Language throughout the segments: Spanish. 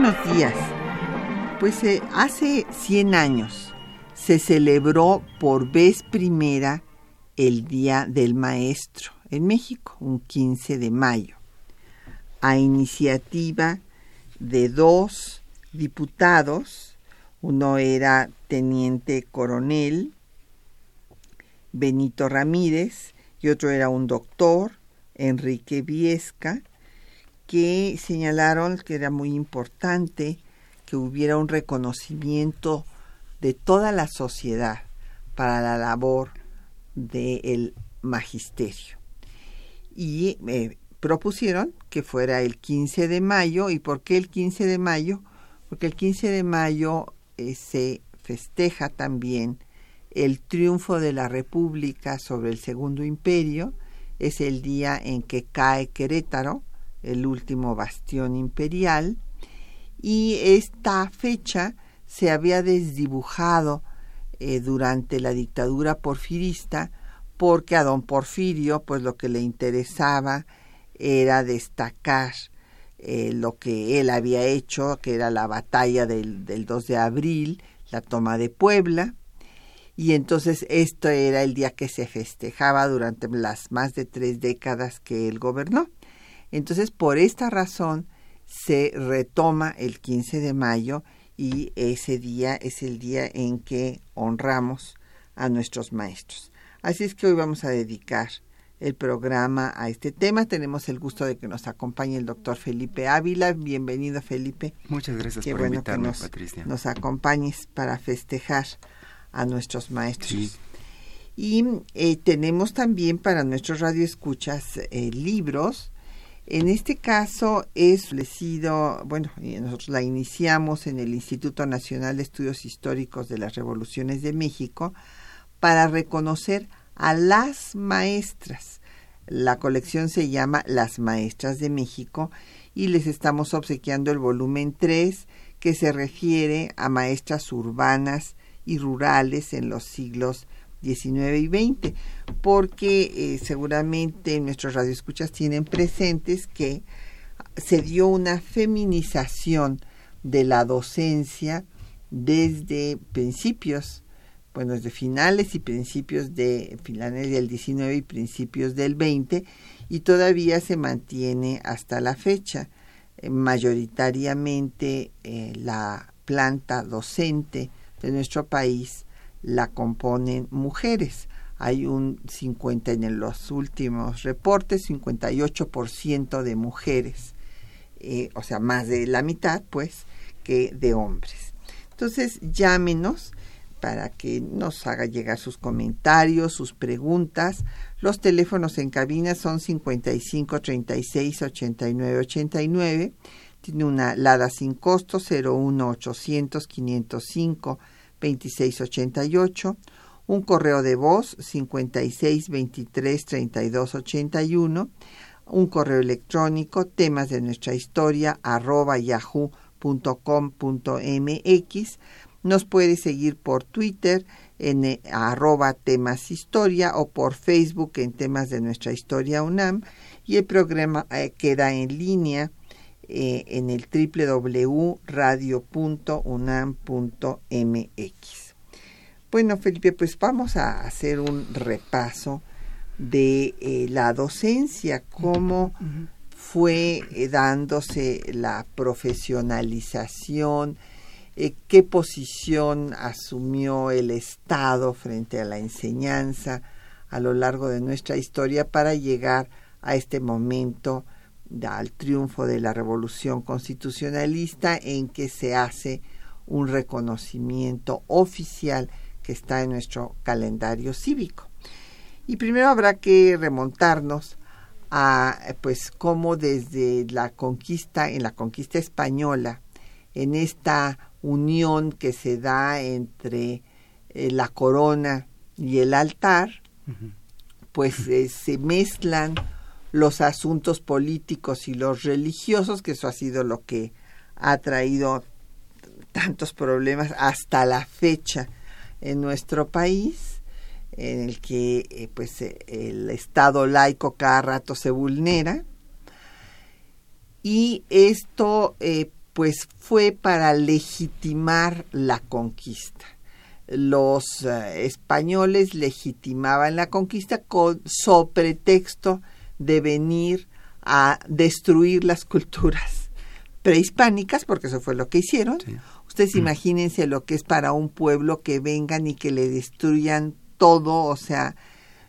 Buenos días. Pues eh, hace 100 años se celebró por vez primera el Día del Maestro en México, un 15 de mayo, a iniciativa de dos diputados, uno era teniente coronel Benito Ramírez y otro era un doctor, Enrique Viesca, que señalaron que era muy importante que hubiera un reconocimiento de toda la sociedad para la labor del magisterio. Y me propusieron que fuera el 15 de mayo. ¿Y por qué el 15 de mayo? Porque el 15 de mayo eh, se festeja también el triunfo de la República sobre el Segundo Imperio. Es el día en que cae Querétaro el último bastión imperial, y esta fecha se había desdibujado eh, durante la dictadura porfirista porque a don Porfirio pues lo que le interesaba era destacar eh, lo que él había hecho, que era la batalla del, del 2 de abril, la toma de Puebla, y entonces esto era el día que se festejaba durante las más de tres décadas que él gobernó. Entonces, por esta razón, se retoma el 15 de mayo y ese día es el día en que honramos a nuestros maestros. Así es que hoy vamos a dedicar el programa a este tema. Tenemos el gusto de que nos acompañe el doctor Felipe Ávila. Bienvenido, Felipe. Muchas gracias Qué por bueno invitarme, que nos, Patricia. nos acompañes para festejar a nuestros maestros. Y eh, tenemos también para nuestros radioescuchas eh, libros en este caso es establecido, bueno, nosotros la iniciamos en el Instituto Nacional de Estudios Históricos de las Revoluciones de México para reconocer a las maestras. La colección se llama Las Maestras de México y les estamos obsequiando el volumen 3 que se refiere a maestras urbanas y rurales en los siglos 19 y 20, porque eh, seguramente nuestros radioescuchas tienen presentes que se dio una feminización de la docencia desde principios, bueno, desde finales y principios de finales del 19 y principios del 20 y todavía se mantiene hasta la fecha. Eh, mayoritariamente eh, la planta docente de nuestro país la componen mujeres. Hay un 50 en los últimos reportes, 58% de mujeres, eh, o sea, más de la mitad, pues, que de hombres. Entonces, llámenos para que nos haga llegar sus comentarios, sus preguntas. Los teléfonos en cabina son 55 36 89 89. Tiene una LADA sin costo 01 800 505 2688, un correo de voz 56233281, un correo electrónico temas de nuestra historia arroba yahoo.com.mx. Nos puede seguir por Twitter en eh, arroba temas historia o por Facebook en temas de nuestra historia UNAM y el programa eh, queda en línea eh, en el www.radio.unam.mx. Bueno, Felipe, pues vamos a hacer un repaso de eh, la docencia, cómo fue eh, dándose la profesionalización, qué posición asumió el Estado frente a la enseñanza a lo largo de nuestra historia para llegar a este momento al triunfo de la revolución constitucionalista en que se hace un reconocimiento oficial que está en nuestro calendario cívico. Y primero habrá que remontarnos a pues cómo desde la conquista, en la conquista española, en esta unión que se da entre eh, la corona y el altar, pues eh, se mezclan los asuntos políticos y los religiosos, que eso ha sido lo que ha traído tantos problemas hasta la fecha en nuestro país, en el que eh, pues el Estado laico cada rato se vulnera. Y esto pues fue para legitimar la conquista. Los eh, españoles legitimaban la conquista con so pretexto de venir a destruir las culturas prehispánicas, porque eso fue lo que hicieron. Ustedes mm. imagínense lo que es para un pueblo que vengan y que le destruyan todo, o sea,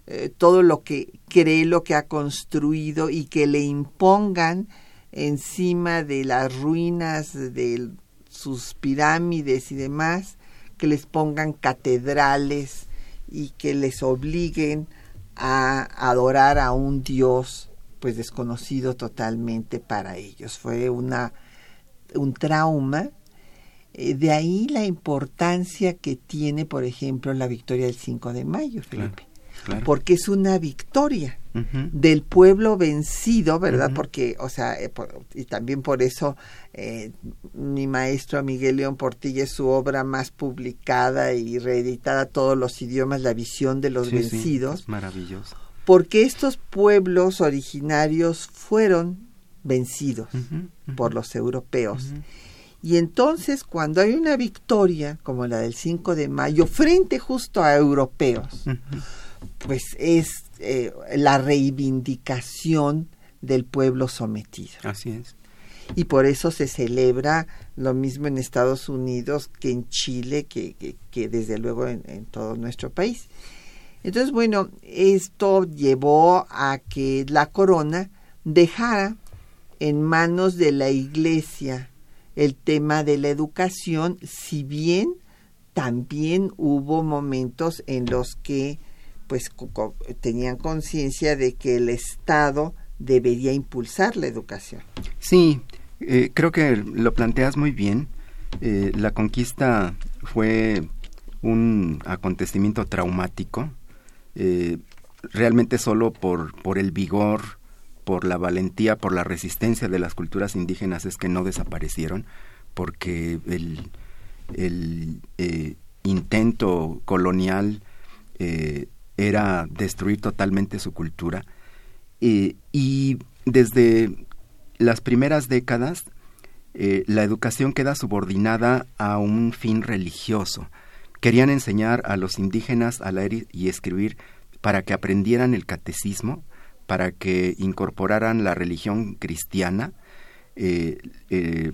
eh, todo lo que cree, lo que ha construido y que le impongan encima de las ruinas de sus pirámides y demás, que les pongan catedrales y que les obliguen a adorar a un dios pues desconocido totalmente para ellos. Fue una un trauma. Eh, de ahí la importancia que tiene, por ejemplo, la victoria del 5 de mayo, Felipe porque es una victoria del pueblo vencido, ¿verdad? Porque, o sea, eh, y también por eso eh, mi maestro Miguel León Portilla es su obra más publicada y reeditada a todos los idiomas, La visión de los vencidos. maravilloso. Porque estos pueblos originarios fueron vencidos por los europeos. Y entonces cuando hay una victoria como la del 5 de mayo frente justo a europeos, pues es eh, la reivindicación del pueblo sometido. Así es. Y por eso se celebra lo mismo en Estados Unidos que en Chile, que, que, desde luego en, todo nuestro país. Entonces, bueno, esto llevó a que la corona dejara en manos de la iglesia el tema de la educación, si bien también hubo momentos en los que pues tenían conciencia de que el Estado debería impulsar la educación. Sí, eh, creo que lo planteas muy bien. Eh, la conquista fue un acontecimiento traumático, eh, realmente solo por, por el vigor, por la valentía, por la resistencia de las culturas indígenas es que no desaparecieron, porque el, el intento colonial era destruir totalmente su cultura. y desde las primeras décadas, eh, la educación queda subordinada a un fin religioso. Querían enseñar a los indígenas a leer y escribir para que aprendieran el catecismo, para que incorporaran la religión cristiana, eh, eh,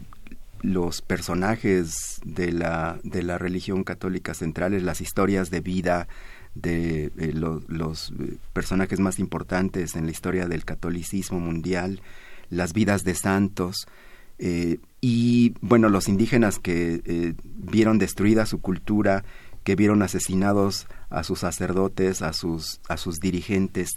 los personajes de la, de la religión católica central, las historias de vida, de eh, los eh, personajes más importantes en la historia del catolicismo mundial, las vidas de santos, eh, y bueno, los indígenas que vieron destruida su cultura, que vieron asesinados a sus sacerdotes, a sus, a sus dirigentes,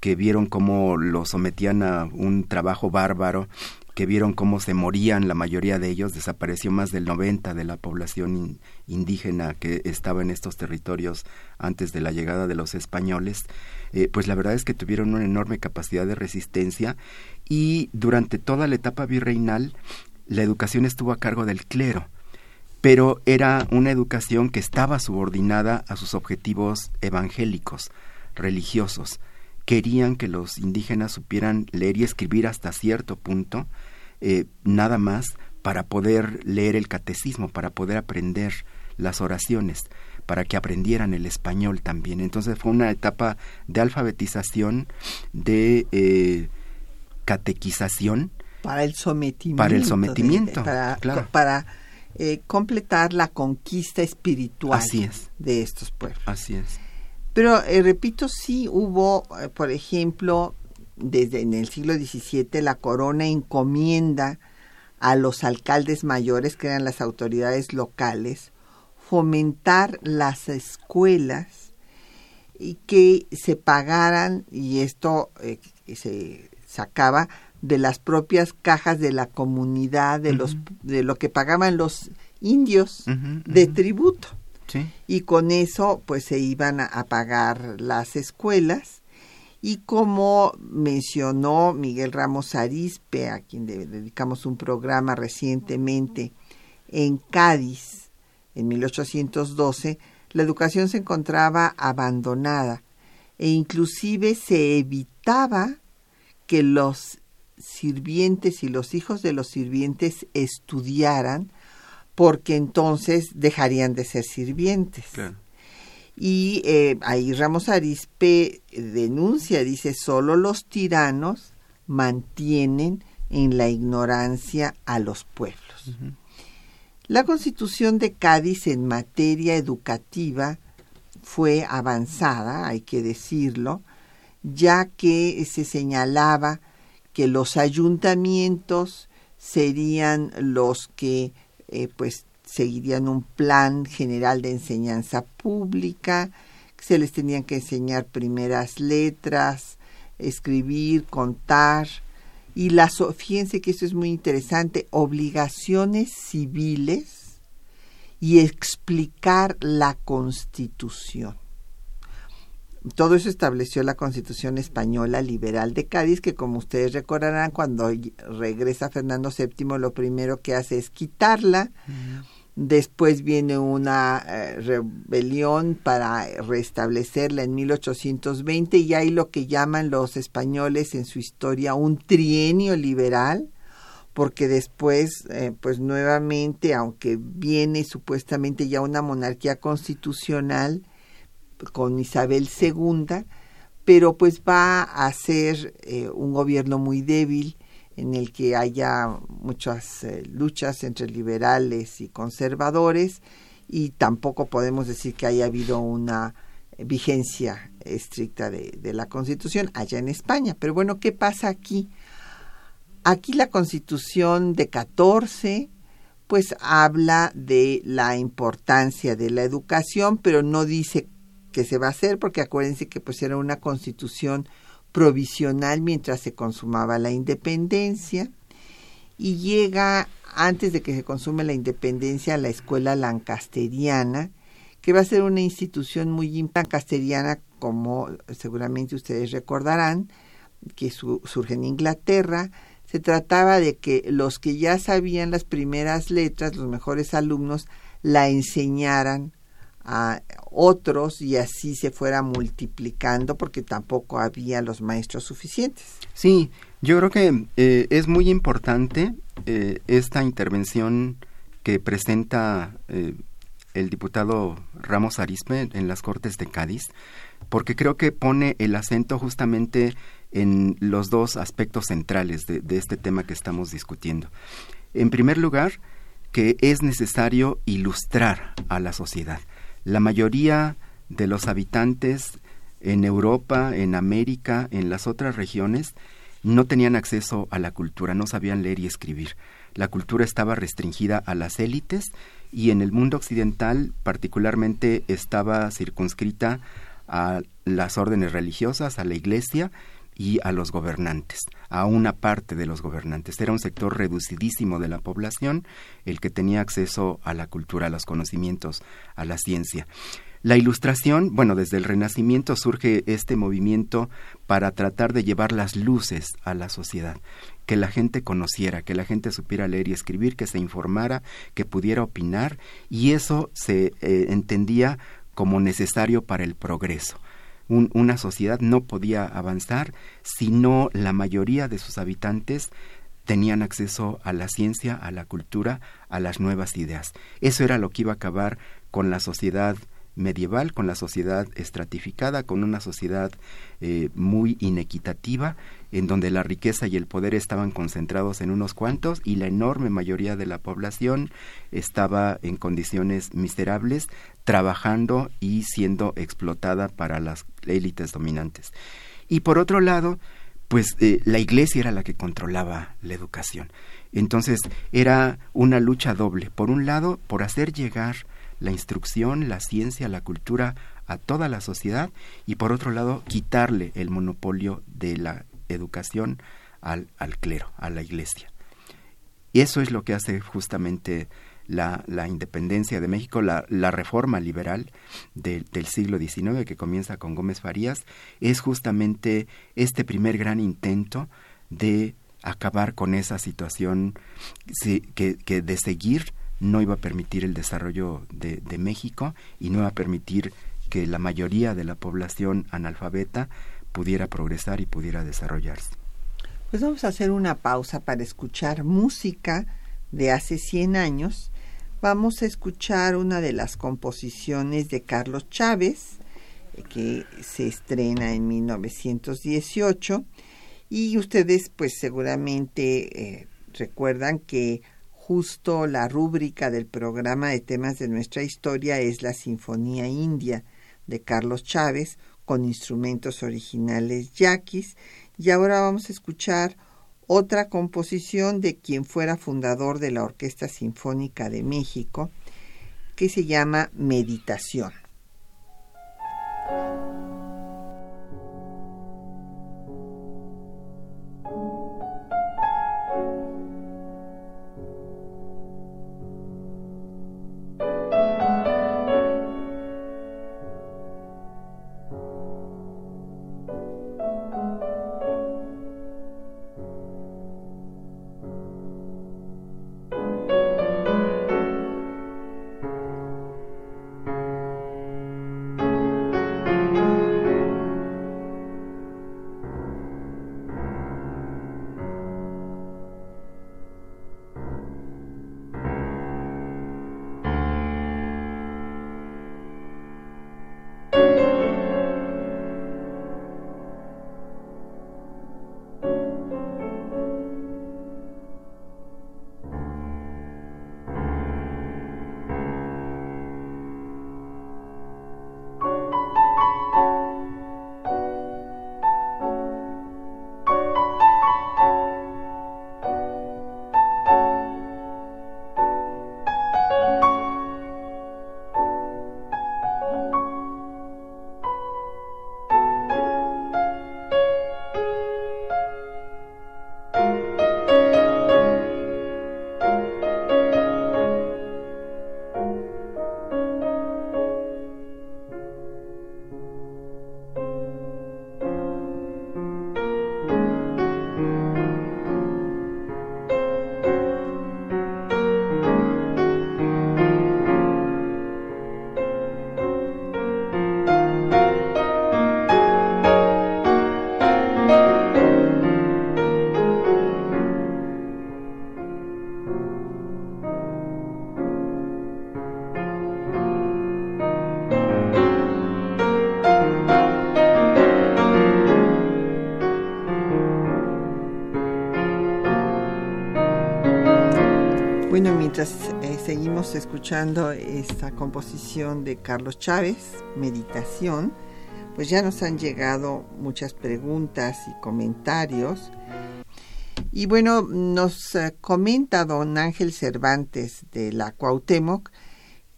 que vieron cómo los sometían a un trabajo bárbaro que vieron cómo se morían la mayoría de ellos, desapareció más del 90 de la población indígena que estaba en estos territorios antes de la llegada de los españoles, eh, pues la verdad es que tuvieron una enorme capacidad de resistencia y durante toda la etapa virreinal la educación estuvo a cargo del clero, pero era una educación que estaba subordinada a sus objetivos evangélicos, religiosos querían que los indígenas supieran leer y escribir hasta cierto punto, eh, nada más para poder leer el catecismo, para poder aprender las oraciones, para que aprendieran el español también. Entonces fue una etapa de alfabetización, de eh, catequización. Para el sometimiento. Para el sometimiento. para, eh, completar la conquista espiritual de estos pueblos. Así es. Pero, eh, repito, sí hubo, eh, por ejemplo, desde en el siglo XVII la corona encomienda a los alcaldes mayores, que eran las autoridades locales, fomentar las escuelas y que se pagaran, y esto eh, se sacaba de las propias cajas de la comunidad, de, los, de lo que pagaban los indios de tributo. Y con eso pues se iban a, pagar las escuelas. Y como mencionó Miguel Ramos Arispe, a quien dedicamos un programa recientemente en Cádiz en 1812, la educación se encontraba abandonada e inclusive se evitaba que los sirvientes y los hijos de los sirvientes estudiaran porque entonces dejarían de ser sirvientes. Y eh, ahí Ramos Arispe denuncia, dice, solo los tiranos mantienen en la ignorancia a los pueblos. La constitución de Cádiz en materia educativa fue avanzada, hay que decirlo, ya que se señalaba que los ayuntamientos serían los que eh, pues seguirían un plan general de enseñanza pública, se les tenían que enseñar primeras letras, escribir, contar, y las, fíjense que esto es muy interesante, obligaciones civiles y explicar la constitución. Todo eso estableció la Constitución Española Liberal de Cádiz, que como ustedes recordarán, cuando regresa Fernando VII, lo primero que hace es quitarla. Después viene una eh, rebelión para restablecerla en 1820 y hay lo que llaman los españoles en su historia un trienio liberal, porque después, eh, pues nuevamente, aunque viene supuestamente ya una monarquía constitucional, con Isabel II, pero pues va a ser eh, un gobierno muy débil en el que haya muchas eh, luchas entre liberales y conservadores y tampoco podemos decir que haya habido una vigencia estricta de, de la Constitución allá en España. Pero bueno, ¿qué pasa aquí? Aquí la Constitución de 14 pues habla de la importancia de la educación, pero no dice que se va a hacer, porque acuérdense que pues era una constitución provisional mientras se consumaba la independencia y llega antes de que se consume la independencia la escuela lancasteriana, que va a ser una institución muy lancasteriana, como seguramente ustedes recordarán, que surge en Inglaterra. Se trataba de que los que ya sabían las primeras letras, los mejores alumnos, la enseñaran a otros y así se fuera multiplicando porque tampoco había los maestros suficientes. Sí, yo creo que eh, es muy importante eh, esta intervención que presenta eh, el diputado Ramos Arispe en las Cortes de Cádiz, porque creo que pone el acento justamente en los dos aspectos centrales de, de este tema que estamos discutiendo. En primer lugar, que es necesario ilustrar a la sociedad la mayoría de los habitantes en Europa, en América, en las otras regiones, no tenían acceso a la cultura, no sabían leer y escribir. La cultura estaba restringida a las élites y en el mundo occidental particularmente estaba circunscrita a las órdenes religiosas, a la iglesia y a los gobernantes, a una parte de los gobernantes. Era un sector reducidísimo de la población el que tenía acceso a la cultura, a los conocimientos, a la ciencia. La ilustración, bueno, desde el Renacimiento surge este movimiento para tratar de llevar las luces a la sociedad, que la gente conociera, que la gente supiera leer y escribir, que se informara, que pudiera opinar, y eso se eh, entendía como necesario para el progreso una sociedad no podía avanzar si no la mayoría de sus habitantes tenían acceso a la ciencia, a la cultura, a las nuevas ideas. Eso era lo que iba a acabar con la sociedad medieval, con la sociedad estratificada, con una sociedad eh, muy inequitativa, en donde la riqueza y el poder estaban concentrados en unos cuantos y la enorme mayoría de la población estaba en condiciones miserables, trabajando y siendo explotada para las élites dominantes. Y por otro lado, pues eh, la iglesia era la que controlaba la educación. Entonces era una lucha doble. Por un lado, por hacer llegar la instrucción, la ciencia, la cultura a toda la sociedad y por otro lado quitarle el monopolio de la educación al, al clero, a la iglesia. Y eso es lo que hace justamente la, la independencia de México, la, la reforma liberal del siglo XIX que comienza con Gómez Farías, es justamente este primer gran intento de acabar con esa situación que, que de seguir no iba a permitir el desarrollo de, México y no iba a permitir que la mayoría de la población analfabeta pudiera progresar y pudiera desarrollarse. Pues vamos a hacer una pausa para escuchar música de hace 100 años. Vamos a escuchar una de las composiciones de Carlos Chávez, que se estrena en 1918 y ustedes pues seguramente eh, recuerdan que justo la rúbrica del programa de temas de nuestra historia es la Sinfonía India de Carlos Chávez con instrumentos originales yaquis y ahora vamos a escuchar otra composición de quien fuera fundador de la Orquesta Sinfónica de México que se llama Meditación. Escuchando esta composición de Carlos Chávez, Meditación, pues ya nos han llegado muchas preguntas y comentarios. Y bueno, nos eh, comenta don Ángel Cervantes de la Cuauhtémoc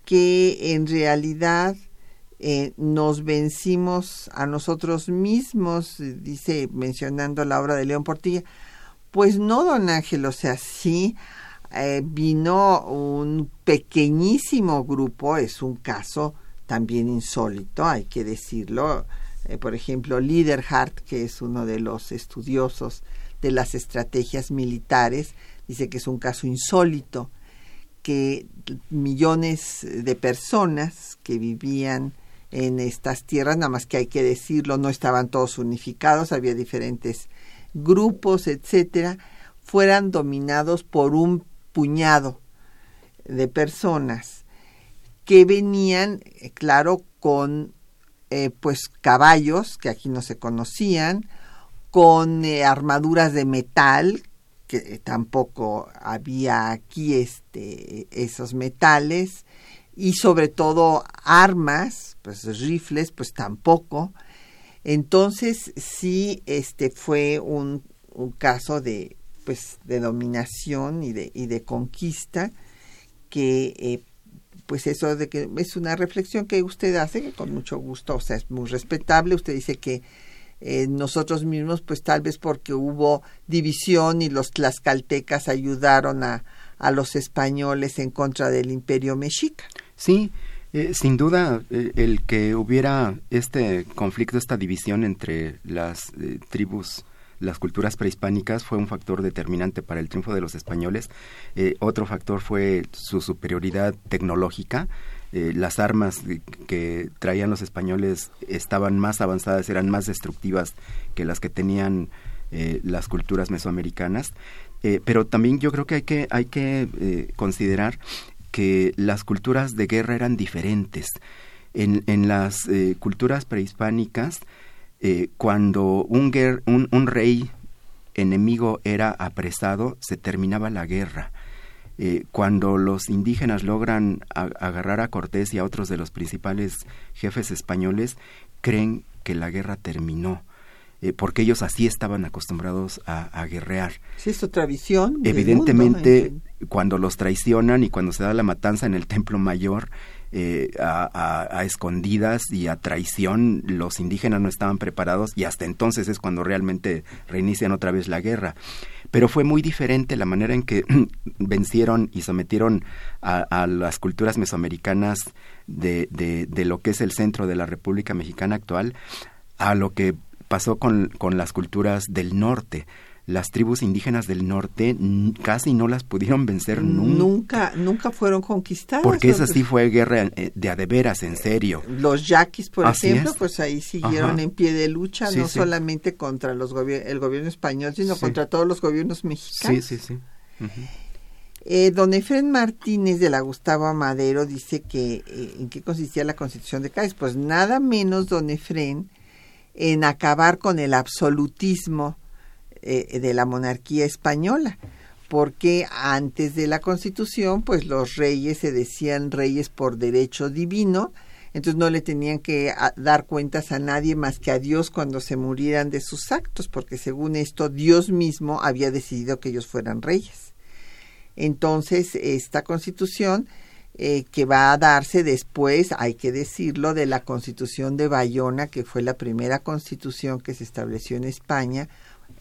que en realidad eh, nos vencimos a nosotros mismos, dice mencionando la obra de León Portilla. Pues no, don Ángel, o sea, sí eh, vino un pequeñísimo grupo, es un caso también insólito, hay que decirlo. Eh, por ejemplo, Liederhardt, que es uno de los estudiosos de las estrategias militares, dice que es un caso insólito, que millones de personas que vivían en estas tierras, nada más que hay que decirlo, no estaban todos unificados, había diferentes grupos, etcétera, fueran dominados por un puñado de personas que venían, eh, claro, con eh, pues caballos que aquí no se conocían, con eh, armaduras de metal que tampoco había aquí este esos metales y sobre todo armas, pues rifles, pues tampoco. Entonces sí, este fue un, un caso de pues de dominación y de, y de conquista que eh, pues eso de que es una reflexión que usted hace que con mucho gusto o sea es muy respetable usted dice que eh, nosotros mismos, pues tal vez porque hubo división y los tlaxcaltecas ayudaron a, a los españoles en contra del imperio mexica. Sí, eh, sin duda, el que hubiera este conflicto, esta división entre las tribus, las culturas prehispánicas, fue un factor determinante para el triunfo de los españoles. otro factor fue su superioridad tecnológica. las armas que traían los españoles estaban más avanzadas, eran más destructivas que las que tenían las culturas mesoamericanas. pero también yo creo que hay que, hay que considerar que las culturas de guerra eran diferentes. En, en las eh, culturas prehispánicas, eh, cuando un, un, rey enemigo era apresado, se terminaba la guerra. Eh, cuando los indígenas logran agarrar a Cortés y a otros de los principales jefes españoles, creen que la guerra terminó. porque ellos así estaban acostumbrados a, guerrear. Sí, es otra visión. Evidentemente, cuando los traicionan y cuando se da la matanza en el templo mayor eh, a, escondidas y a traición. Los indígenas no estaban preparados y hasta entonces es cuando realmente reinician otra vez la guerra. Pero fue muy diferente la manera en que vencieron y sometieron a, las culturas mesoamericanas de, de, lo que es el centro de la República Mexicana actual a lo que pasó con, con las culturas del norte las tribus indígenas del norte casi no las pudieron vencer nunca. Nunca, nunca fueron conquistadas. Porque esa sí fue guerra eh, de a de veras, en serio. Los yaquis, por ejemplo, pues ahí siguieron en pie de lucha, no solamente contra los el gobierno español, sino contra todos los gobiernos mexicanos. Sí, sí, sí. Eh, don Efren Martínez de la Gustavo Amadero dice que eh, en qué consistía la constitución de Cádiz. Pues nada menos, don Efren, en acabar con el absolutismo eh, de la monarquía española porque antes de la constitución pues los reyes se decían reyes por derecho divino entonces no le tenían que dar cuentas a nadie más que a Dios cuando se murieran de sus actos porque según esto Dios mismo había decidido que ellos fueran reyes. Entonces esta constitución eh, que va a darse después, hay que decirlo, de la Constitución de Bayona, que fue la primera constitución que se estableció en España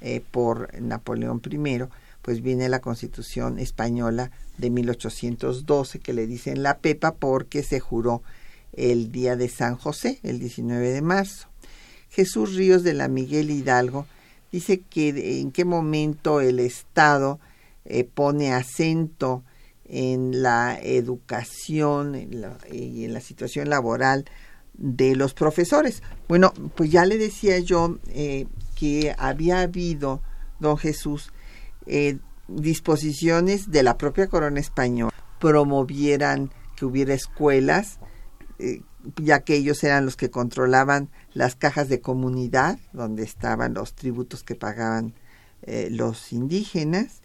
eh, por Napoleón I, pues viene la Constitución española de 1812 que le dicen la Pepa porque se juró el día de San José, el 19 de marzo. Jesús Ríos de la Miguel Hidalgo dice que en qué momento el Estado eh, pone acento en la educación y en la situación laboral de los profesores. Bueno, pues ya le decía yo eh, que había habido, don Jesús, eh, disposiciones de la propia corona española promovieran que hubiera escuelas, eh, ya que ellos eran los que controlaban las cajas de comunidad, donde estaban los tributos que pagaban eh, los indígenas,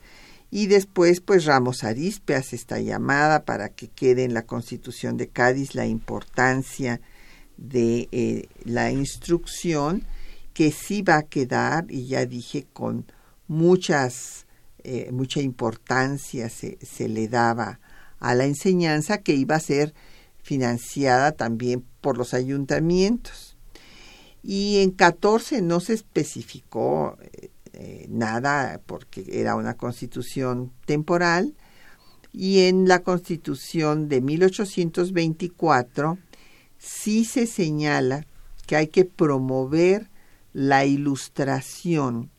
y después pues Ramos Arizpe hace esta llamada para que quede en la Constitución de Cádiz la importancia de la instrucción que sí va a quedar, y ya dije, con muchas, eh, mucha importancia se, se le daba a la enseñanza que iba a ser financiada también por los ayuntamientos. Y en 14 no se especificó eh, eh, nada porque era una constitución temporal y en la constitución de 1824 sí se señala que hay que promover la ilustración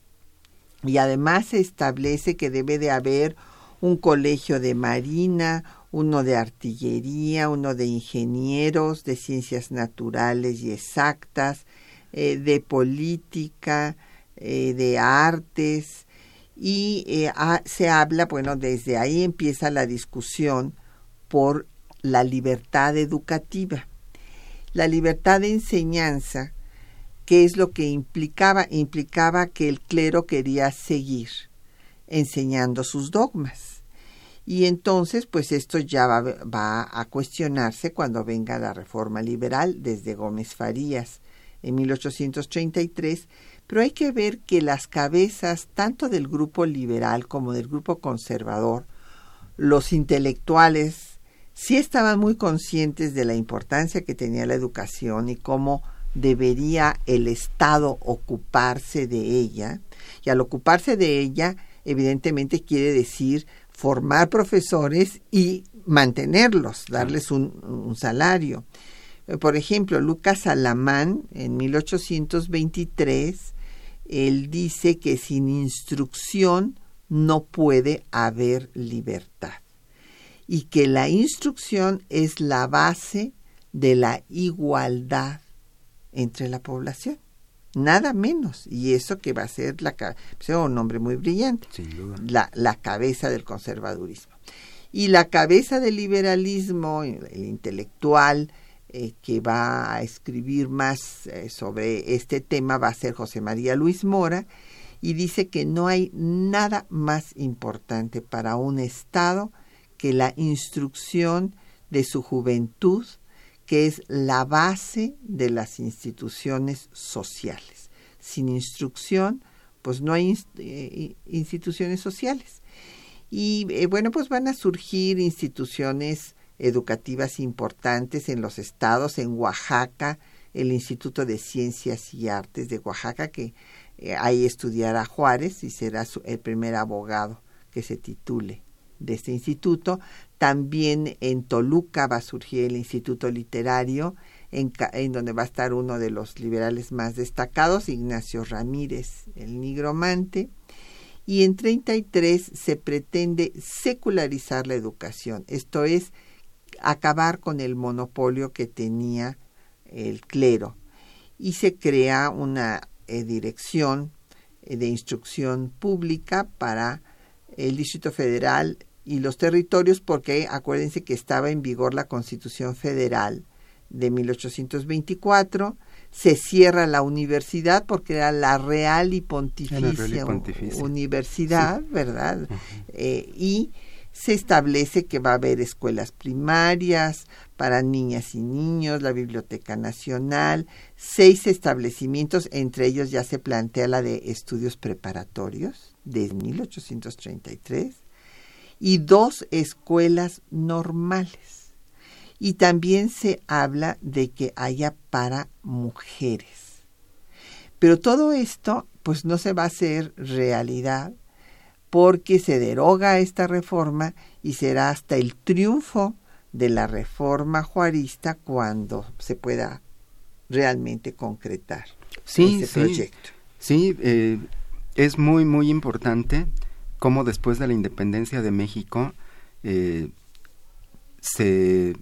y además se establece que debe de haber un colegio de marina, uno de artillería, uno de ingenieros, de ciencias naturales y exactas, eh, de política, eh, de artes, y eh, se habla, bueno, desde ahí empieza la discusión por la libertad educativa. La libertad de enseñanza ¿Qué es lo que implicaba? Implicaba que el clero quería seguir enseñando sus dogmas. Y entonces, pues esto ya va, va, a cuestionarse cuando venga la reforma liberal desde Gómez Farías en 1833, pero hay que ver que las cabezas tanto del grupo liberal como del grupo conservador, los intelectuales, sí estaban muy conscientes de la importancia que tenía la educación y cómo debería el Estado ocuparse de ella. Y al ocuparse de ella, evidentemente quiere decir formar profesores y mantenerlos, darles un, salario. Eh, por ejemplo, Lucas Alamán, en 1823, él dice que sin instrucción no puede haber libertad y que la instrucción es la base de la igualdad entre la población. Nada menos. Y eso que va a ser la un hombre muy brillante. La, la cabeza del conservadurismo. Y la cabeza del liberalismo, el intelectual eh, que va a escribir más eh, sobre este tema va a ser José María Luis Mora y dice que no hay nada más importante para un Estado que la instrucción de su juventud, que es la base de las instituciones sociales. Sin instrucción, pues no hay eh, instituciones sociales. Y eh, bueno, pues van a surgir instituciones educativas importantes en los estados, en Oaxaca, el Instituto de Ciencias y Artes de Oaxaca, que eh, ahí estudiará Juárez y será el primer abogado que se titule de este instituto. También en Toluca va a surgir el Instituto Literario, en, en, donde va a estar uno de los liberales más destacados, Ignacio Ramírez, el nigromante. Y en 33 se pretende secularizar la educación, esto es, acabar con el monopolio que tenía el clero. Y se crea una eh, dirección eh, de instrucción pública para el Distrito Federal y los territorios porque acuérdense que estaba en vigor la Constitución Federal de 1824, se cierra la universidad porque era la Real y Pontificia, Universidad, ¿verdad? Eh, y se establece que va a haber escuelas primarias para niñas y niños, la Biblioteca Nacional, seis establecimientos, entre ellos ya se plantea la de estudios preparatorios de 1833, y dos escuelas normales. Y también se habla de que haya para mujeres. Pero todo esto pues no se va a hacer realidad porque se deroga esta reforma y será hasta el triunfo de la reforma juarista cuando se pueda realmente concretar sí, ese proyecto. Sí, eh, es muy, muy importante cómo después de la independencia de México eh, se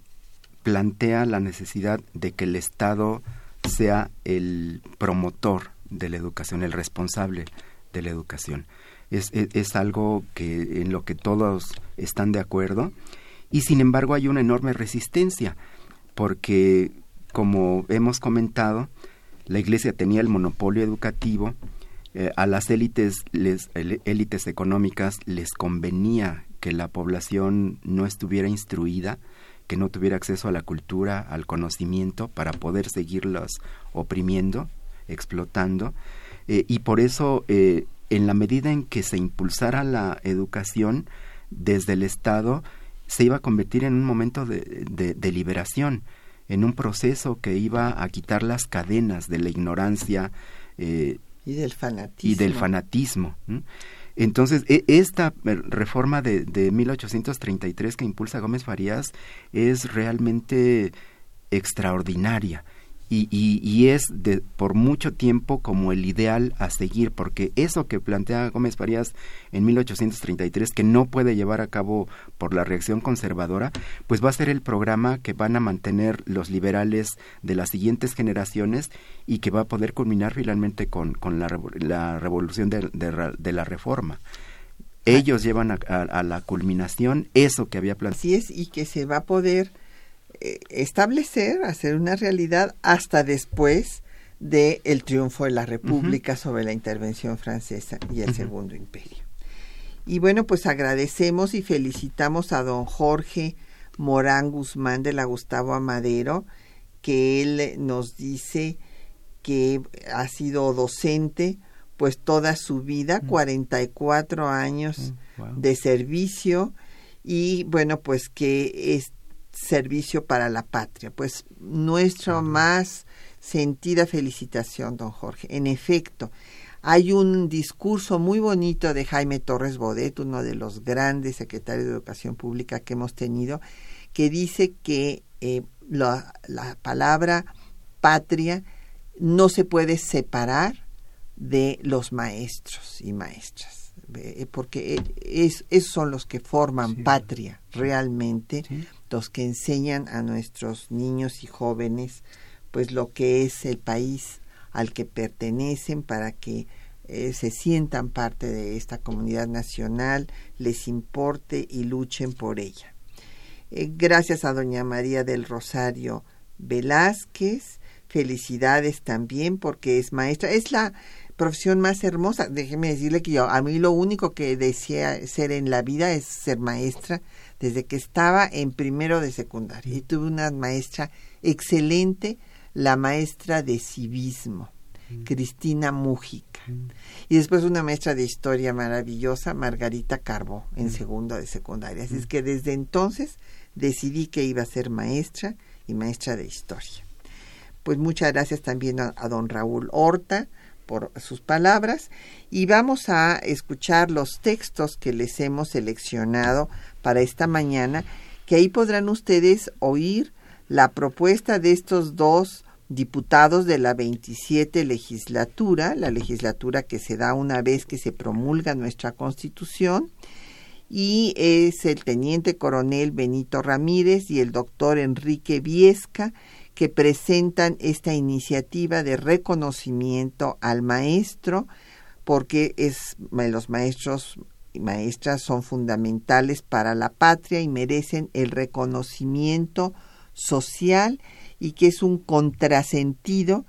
plantea la necesidad de que el Estado sea el promotor de la educación, el responsable de la educación. Es, es, algo que en lo que todos están de acuerdo y sin embargo hay una enorme resistencia porque como hemos comentado la Iglesia tenía el monopolio educativo eh, a las élites, les, élites económicas les convenía que la población no estuviera instruida, que no tuviera acceso a la cultura, al conocimiento, para poder seguirlos oprimiendo, explotando. Eh, y por eso, eh, en la medida en que se impulsara la educación desde el Estado, se iba a convertir en un momento de, de liberación, en un proceso que iba a quitar las cadenas de la ignorancia, eh, y del fanatismo. Y del fanatismo. Entonces, e, esta reforma de, de 1833 que impulsa Gómez Farías es realmente extraordinaria y, y, es de, por mucho tiempo como el ideal a seguir, porque eso que plantea Gómez Farías en 1833, que no puede llevar a cabo por la reacción conservadora, pues va a ser el programa que van a mantener los liberales de las siguientes generaciones y que va a poder culminar finalmente con, con la, la, revolución de, de, la reforma ellos llevan a, la culminación eso que había planteado. Así es, y que se va a poder establecer, hacer una realidad hasta después de el triunfo de la República sobre la intervención francesa y el Segundo Imperio. Y bueno, pues agradecemos y felicitamos a don Jorge Morán Guzmán de la Gustavo Amadero, que él nos dice que ha sido docente pues toda su vida, 44 años de servicio y bueno, pues que es, servicio para la patria. Pues nuestro más sentida felicitación, don Jorge. En efecto, hay un discurso muy bonito de Jaime Torres Bodet, uno de los grandes secretarios de Educación Pública que hemos tenido, que dice que eh, la, palabra patria no se puede separar de los maestros y maestras, eh, porque es, esos son los que forman patria realmente, los que enseñan a nuestros niños y jóvenes pues lo que es el país al que pertenecen para que eh, se sientan parte de esta comunidad nacional, les importe y luchen por ella. Eh, gracias a doña María del Rosario Velázquez, felicidades también porque es maestra, es la profesión más hermosa. Déjeme decirle que yo, a mí lo único que desea ser en la vida es ser maestra desde que estaba en primero de secundaria y tuve una maestra excelente, la maestra de civismo, mm. Cristina Mújica. Mm. Y después una maestra de historia maravillosa, Margarita Carbo, en mm. segundo de secundaria. Así es que desde entonces decidí que iba a ser maestra y maestra de historia. Pues muchas gracias también a, a don Raúl Horta por sus palabras y vamos a escuchar los textos que les hemos seleccionado para esta mañana, que ahí podrán ustedes oír la propuesta de estos dos diputados de la 27 legislatura, la legislatura que se da una vez que se promulga nuestra constitución, y es el teniente coronel Benito Ramírez y el doctor Enrique Viesca, que presentan esta iniciativa de reconocimiento al maestro, porque es, los maestros maestras son fundamentales para la patria y merecen el reconocimiento social y que es un contrasentido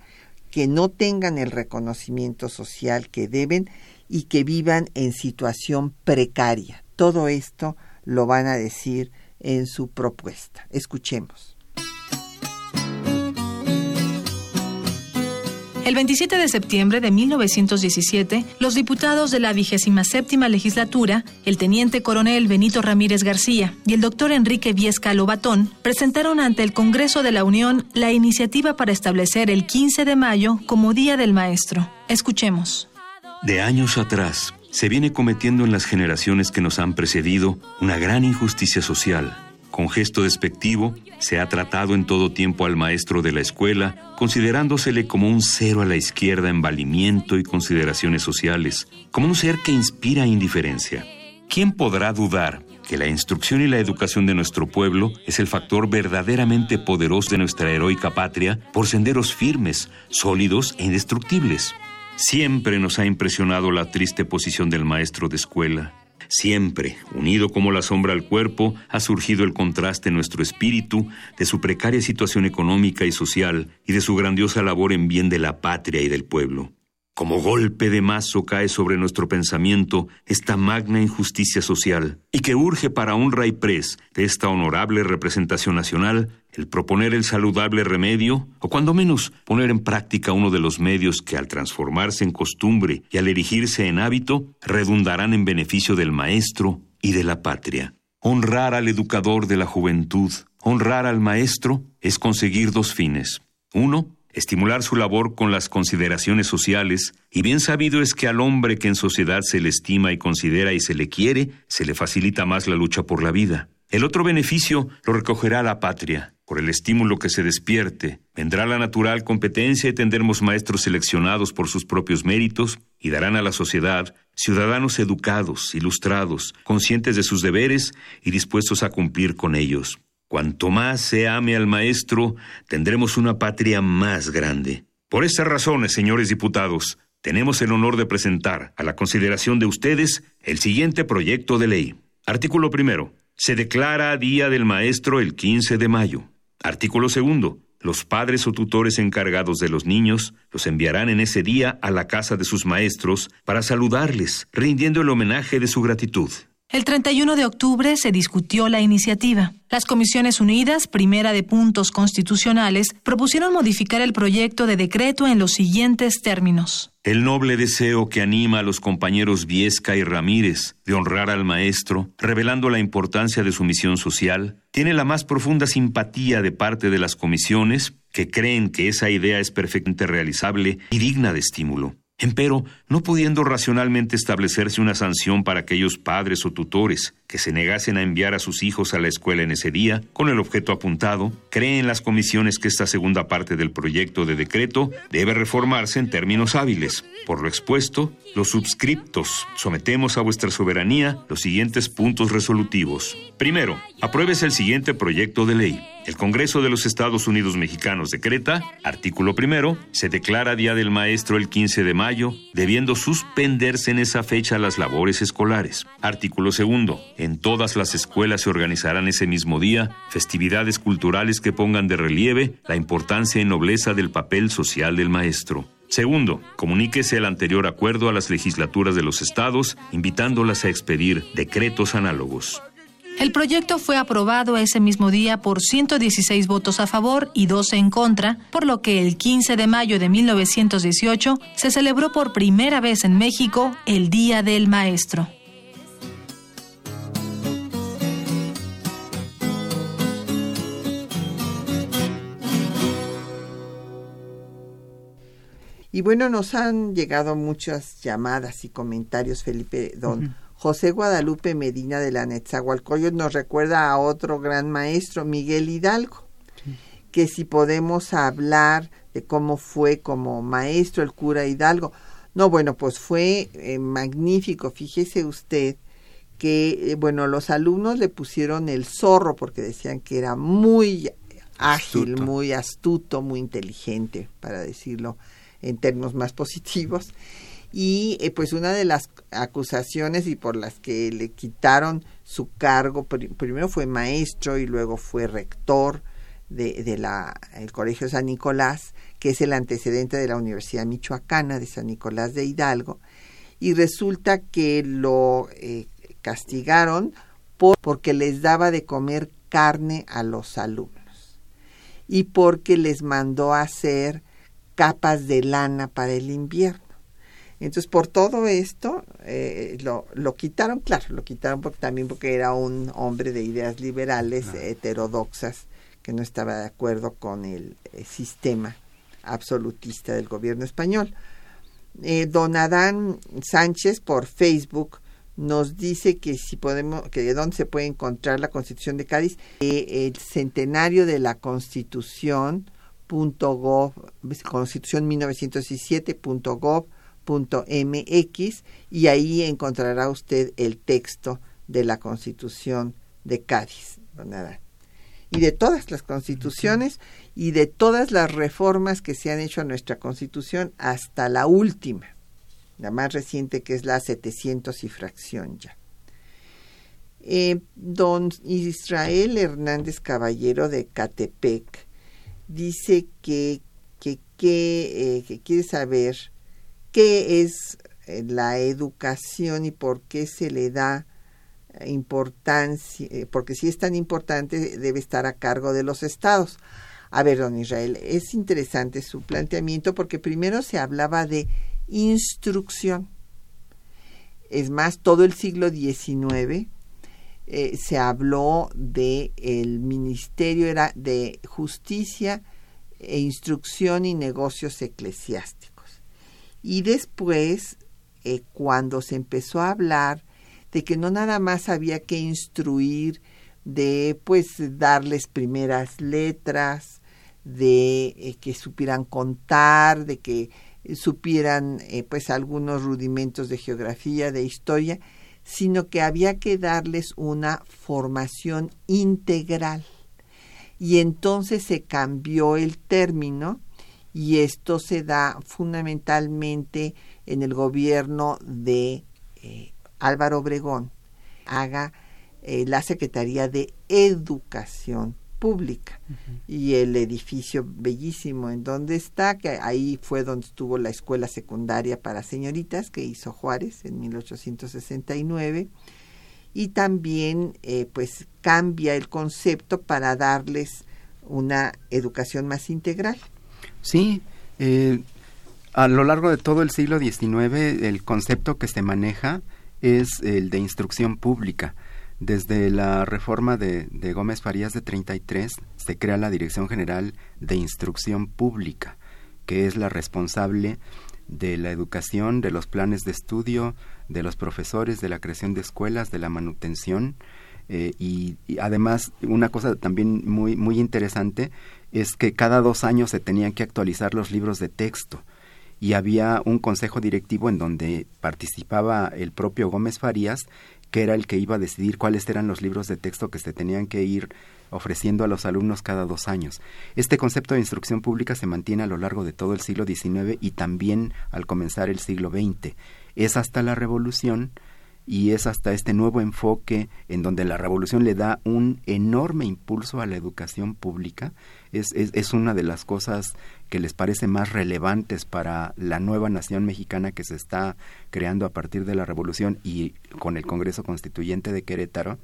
que no tengan el reconocimiento social que deben y que vivan en situación precaria. Todo esto lo van a decir en su propuesta. Escuchemos. El 27 de septiembre de 1917, los diputados de la 27 legislatura, el teniente coronel Benito Ramírez García y el doctor Enrique Viesca Lobatón, presentaron ante el Congreso de la Unión la iniciativa para establecer el 15 de mayo como Día del Maestro. Escuchemos. De años atrás, se viene cometiendo en las generaciones que nos han precedido una gran injusticia social con gesto despectivo, se ha tratado en todo tiempo al maestro de la escuela, considerándosele como un cero a la izquierda en valimiento y consideraciones sociales, como un ser que inspira indiferencia. ¿Quién podrá dudar que la instrucción y la educación de nuestro pueblo es el factor verdaderamente poderoso de nuestra heroica patria por senderos firmes, sólidos e indestructibles? Siempre nos ha impresionado la triste posición del maestro de escuela, Siempre, unido como la sombra al cuerpo, ha surgido el contraste en nuestro espíritu de su precaria situación económica y social y de su grandiosa labor en bien de la patria y del pueblo. Como golpe de mazo cae sobre nuestro pensamiento esta magna injusticia social y que urge para un y pres de esta honorable representación nacional el proponer el saludable remedio o cuando menos poner en práctica uno de los medios que al transformarse en costumbre y al erigirse en hábito redundarán en beneficio del maestro y de la patria. Honrar al educador de la juventud, honrar al maestro es conseguir dos fines. Uno, estimular su labor con las consideraciones sociales, y bien sabido es que al hombre que en sociedad se le estima y considera y se le quiere, se le facilita más la lucha por la vida. El otro beneficio lo recogerá la patria. Por el estímulo que se despierte, vendrá la natural competencia y tendremos maestros seleccionados por sus propios méritos y darán a la sociedad ciudadanos educados, ilustrados, conscientes de sus deberes y dispuestos a cumplir con ellos. Cuanto más se ame al maestro, tendremos una patria más grande. Por estas razones, señores diputados, tenemos el honor de presentar a la consideración de ustedes el siguiente proyecto de ley. Artículo primero. Se declara Día del Maestro el 15 de mayo. Artículo segundo. Los padres o tutores encargados de los niños los enviarán en ese día a la casa de sus maestros para saludarles, rindiendo el homenaje de su gratitud. El 31 de octubre se discutió la iniciativa. Las Comisiones Unidas, primera de puntos constitucionales, propusieron modificar el proyecto de decreto en los siguientes términos. El noble deseo que anima a los compañeros Viesca y Ramírez de honrar al maestro, revelando la importancia de su misión social, tiene la más profunda simpatía de parte de las comisiones que creen que esa idea es perfectamente realizable y digna de estímulo. Empero, no pudiendo racionalmente establecerse una sanción para aquellos padres o tutores que se negasen a enviar a sus hijos a la escuela en ese día, con el objeto apuntado, creen las comisiones que esta segunda parte del proyecto de decreto debe reformarse en términos hábiles. Por lo expuesto, los subscriptos sometemos a vuestra soberanía los siguientes puntos resolutivos. Primero, apruébese el siguiente proyecto de ley. El Congreso de los Estados Unidos Mexicanos decreta, artículo primero, se declara Día del Maestro el 15 de mayo, debiendo suspenderse en esa fecha las labores escolares. Artículo segundo, en todas las escuelas se organizarán ese mismo día festividades culturales que pongan de relieve la importancia y nobleza del papel social del maestro. Segundo, comuníquese el anterior acuerdo a las legislaturas de los estados, invitándolas a expedir decretos análogos. El proyecto fue aprobado ese mismo día por 116 votos a favor y 12 en contra, por lo que el 15 de mayo de 1918 se celebró por primera vez en México el Día del Maestro. Y bueno, nos han llegado muchas llamadas y comentarios, Felipe Don. José Guadalupe Medina de la Netzahualcoyot nos recuerda a otro gran maestro, Miguel Hidalgo, que si podemos hablar de cómo fue como maestro el cura Hidalgo. No, bueno, pues fue eh, magnífico. Fíjese usted que, eh, bueno, los alumnos le pusieron el zorro porque decían que era muy ágil, muy astuto, muy inteligente, para decirlo en términos más positivos. Y eh, pues una de las acusaciones y por las que le quitaron su cargo, primero fue maestro y luego fue rector de, de la, el Colegio San Nicolás, que es el antecedente de la Universidad Michoacana de San Nicolás de Hidalgo, y resulta que lo eh, castigaron por, porque les daba de comer carne a los alumnos y porque les mandó hacer capas de lana para el invierno. Entonces, por todo esto, eh, lo, lo, quitaron, claro, lo quitaron porque, también porque era un hombre de ideas liberales, heterodoxas, que no estaba de acuerdo con el, eh, sistema absolutista del gobierno español. Eh, don Adán Sánchez por Facebook nos dice que si podemos, que de dónde se puede encontrar la Constitución de Cádiz, el centenario de la Constitución, punto Constitución 1917.gov mx y ahí encontrará usted el texto de la Constitución de Cádiz, Y de todas las constituciones y de todas las reformas que se han hecho a nuestra Constitución hasta la última, la más reciente que es la 700 y fracción ya. Eh, don Israel Hernández Caballero de Catepec dice que, que, que eh, quiere saber qué es eh, la educación y por qué se le da importancia, eh, porque si es tan importante debe estar a cargo de los estados. A ver, don Israel, es interesante su planteamiento porque primero se hablaba de instrucción. Es más, todo el siglo XIX eh, se habló de el ministerio era de justicia e instrucción y negocios eclesiásticos. Y después, eh, cuando se empezó a hablar de que no nada más había que instruir, de pues darles primeras letras, de eh, que supieran contar, de que supieran pues algunos rudimentos de geografía, de historia, sino que había que darles una formación integral. Y entonces se cambió el término y esto se da fundamentalmente en el gobierno de eh, Álvaro Obregón, haga eh, la Secretaría de Educación Pública y el edificio bellísimo en donde está, que ahí fue donde estuvo la escuela secundaria para señoritas que hizo Juárez en 1869 y también eh, pues cambia el concepto para darles una educación más integral. Sí, eh, a lo largo de todo el siglo XIX el concepto que se maneja es el de instrucción pública. Desde la reforma de, de Gómez Farías de 33 se crea la Dirección General de Instrucción Pública, que es la responsable de la educación, de los planes de estudio, de los profesores, de la creación de escuelas, de la manutención. Eh, y, además, una cosa también muy, muy interesante es que cada dos años se tenían que actualizar los libros de texto y había un consejo directivo en donde participaba el propio Gómez Farías, que era el que iba a decidir cuáles eran los libros de texto que se tenían que ir ofreciendo a los alumnos cada dos años. Este concepto de instrucción pública se mantiene a lo largo de todo el siglo XIX y también al comenzar el siglo XX. Es hasta la Revolución y es hasta este nuevo enfoque en donde la revolución le da un enorme impulso a la educación pública. Es, es, es, una de las cosas que les parece más relevantes para la nueva nación mexicana que se está creando a partir de la revolución y con el Congreso Constituyente de Querétaro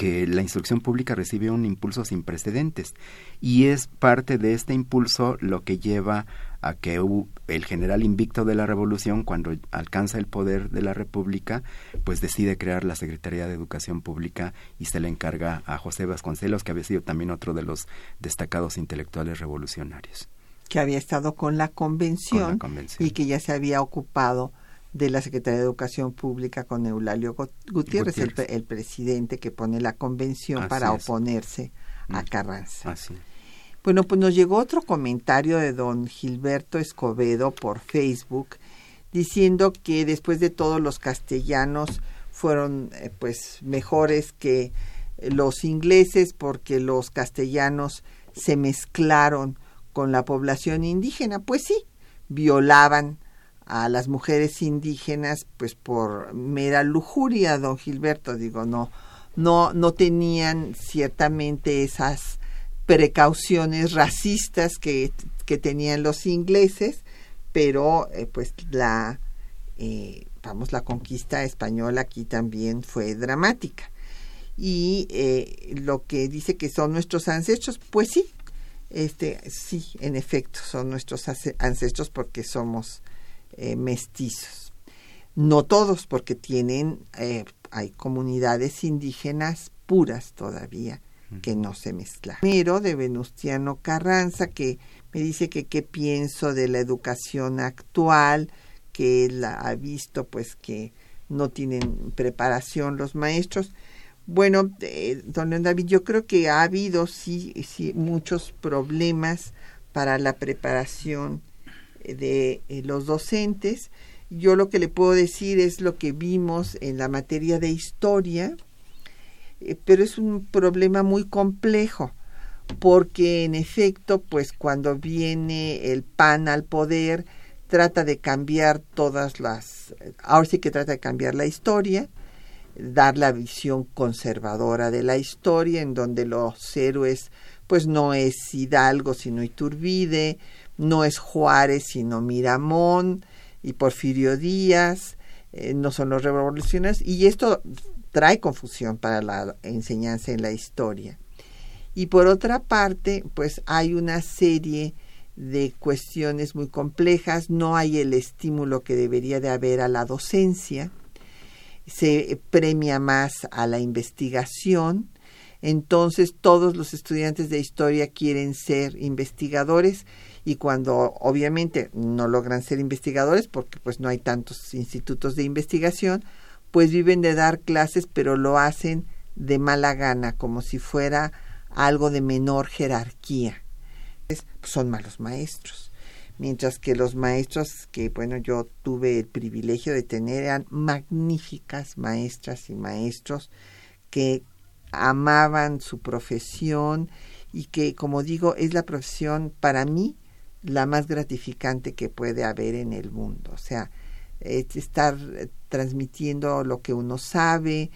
que la instrucción pública recibe un impulso sin precedentes. Y es parte de este impulso lo que lleva a que el general invicto de la revolución cuando alcanza el poder de la república pues decide crear la Secretaría de Educación Pública y se le encarga a José Vasconcelos que había sido también otro de los destacados intelectuales revolucionarios que había estado con la convención, y que ya se había ocupado de la Secretaría de Educación Pública con Eulalio Gutiérrez, El, presidente que pone la convención para oponerse a mm. Carranza. Bueno, pues nos llegó otro comentario de don Gilberto Escobedo por Facebook diciendo que después de todo los castellanos fueron eh, pues mejores que los ingleses porque los castellanos se mezclaron con la población indígena. Pues sí, violaban a las mujeres indígenas pues por mera lujuria, don Gilberto, digo, no, no, no tenían ciertamente esas precauciones racistas que, que tenían los ingleses, pero eh, pues la, eh, vamos, la conquista española aquí también fue dramática. Y eh, lo que dice que son nuestros ancestros, pues sí, este, sí, en efecto, son nuestros ancestros porque somos eh, mestizos. No todos, porque tienen, eh, hay comunidades indígenas puras todavía que no se mezclan. Primero de Venustiano Carranza, que me dice que qué pienso de la educación actual, que él ha visto pues que no tienen preparación los maestros. Bueno, eh, don David, yo creo que ha habido sí, sí muchos problemas para la preparación de eh, los docentes. Yo lo que le puedo decir es lo que vimos en la materia de historia, eh, pero es un problema muy complejo, porque en efecto, pues cuando viene el PAN al poder, trata de cambiar todas las, ahora sí que trata de cambiar la historia, dar la visión conservadora de la historia, en donde los héroes, pues no es Hidalgo, sino Iturbide, no es Juárez, sino Miramón y Porfirio Díaz, eh, no son los revolucionarios, y esto trae confusión para la enseñanza en la historia. Y por otra parte, pues hay una serie de cuestiones muy complejas, no hay el estímulo que debería de haber a la docencia, se premia más a la investigación, entonces todos los estudiantes de historia quieren ser investigadores y cuando obviamente no logran ser investigadores porque pues no hay tantos institutos de investigación, pues viven de dar clases pero lo hacen de mala gana, como si fuera algo de menor jerarquía. son malos maestros. Mientras que los maestros que, bueno, yo tuve el privilegio de tener eran magníficas maestras y maestros que amaban su profesión y que, como digo, es la profesión para mí la más gratificante que puede haber en el mundo. O sea, estar transmitiendo lo que uno sabe,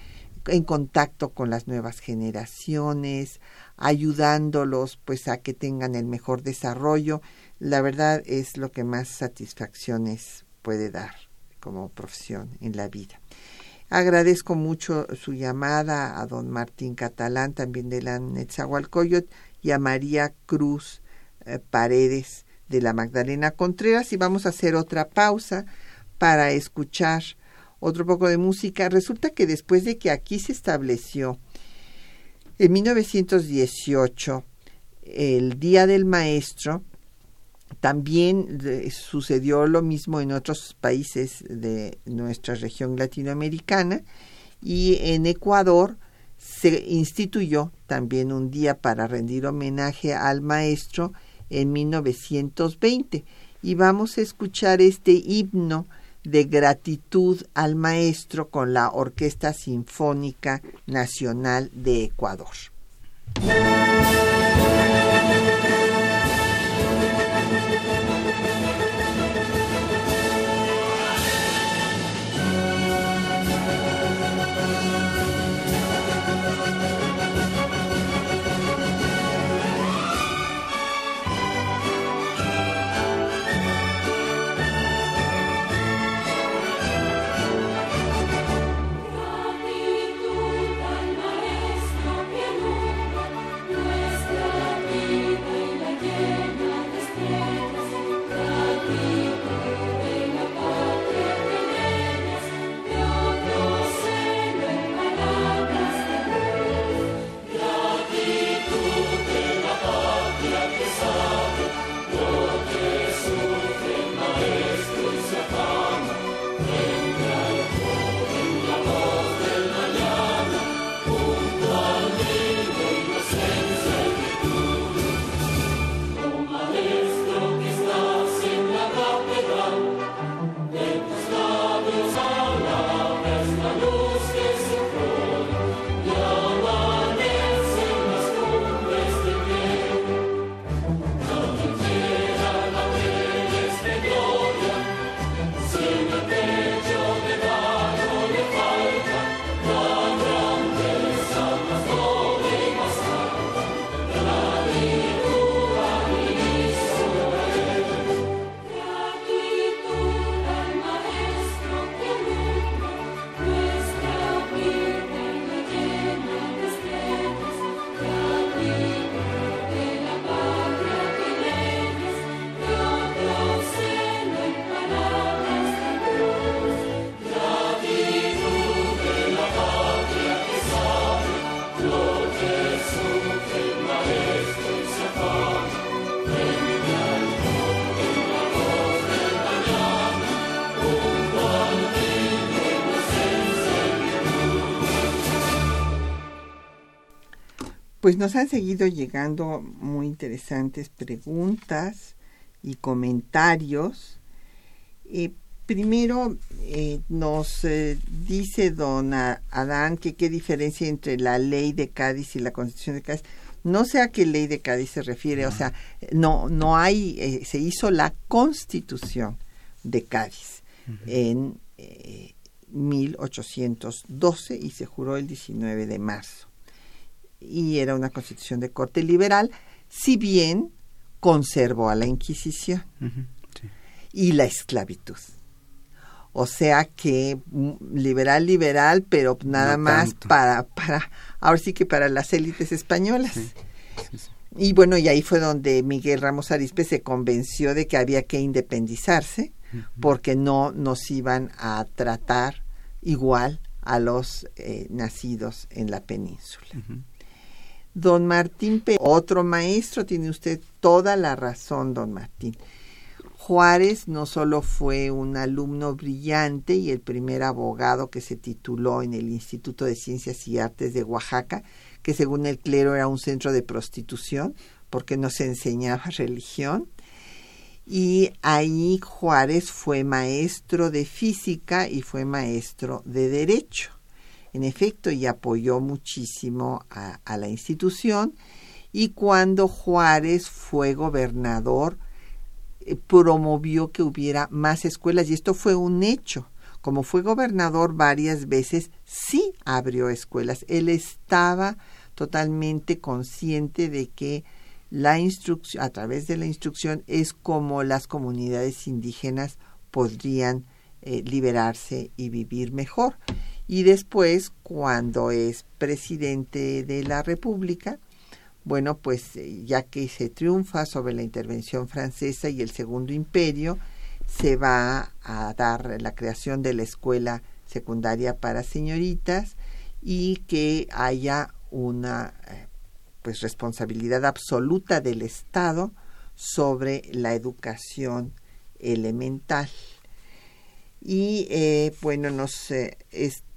en contacto con las nuevas generaciones, ayudándolos pues a que tengan el mejor desarrollo, la verdad es lo que más satisfacciones puede dar como profesión en la vida. Agradezco mucho su llamada a don Martín Catalán, también de la Netzahualcoyot, y a María Cruz eh, Paredes, de la Magdalena Contreras y vamos a hacer otra pausa para escuchar otro poco de música. Resulta que después de que aquí se estableció en 1918 el Día del Maestro, también sucedió lo mismo en otros países de nuestra región latinoamericana y en Ecuador se instituyó también un día para rendir homenaje al maestro en 1920 y vamos a escuchar este himno de gratitud al maestro con la Orquesta Sinfónica Nacional de Ecuador. Pues nos han seguido llegando muy interesantes preguntas y comentarios. Eh, primero eh, nos eh, dice don Adán que qué diferencia entre la ley de Cádiz y la constitución de Cádiz. No sé a qué ley de Cádiz se refiere, o sea, no, no hay, se hizo la constitución de Cádiz en 1812 y se juró el 19 de marzo y era una constitución de corte liberal, si bien conservó a la Inquisición y la esclavitud. O sea que mm, liberal, liberal, pero nada más para, para, ahora sí que para las élites españolas. Y bueno, y ahí fue donde Miguel Ramos Arispe se convenció de que había que independizarse porque no nos iban a tratar igual a los eh, nacidos en la península. Don Martín, otro maestro, tiene usted toda la razón, don Martín. Juárez no solo fue un alumno brillante y el primer abogado que se tituló en el Instituto de Ciencias y Artes de Oaxaca, que según el clero era un centro de prostitución, porque no se enseñaba religión. Y ahí Juárez fue maestro de física y fue maestro de derecho en efecto, y apoyó muchísimo a, la institución. Y cuando Juárez fue gobernador, eh, promovió que hubiera más escuelas, y esto fue un hecho. Como fue gobernador varias veces, sí abrió escuelas. Él estaba totalmente consciente de que la instrucción, a través de la instrucción, es como las comunidades indígenas podrían eh, liberarse y vivir mejor y después cuando es presidente de la República, bueno, pues eh, ya que se triunfa sobre la intervención francesa y el Segundo Imperio, se va a dar la creación de la escuela secundaria para señoritas y que haya una eh, pues responsabilidad absoluta del Estado sobre la educación elemental. Y eh, bueno, nos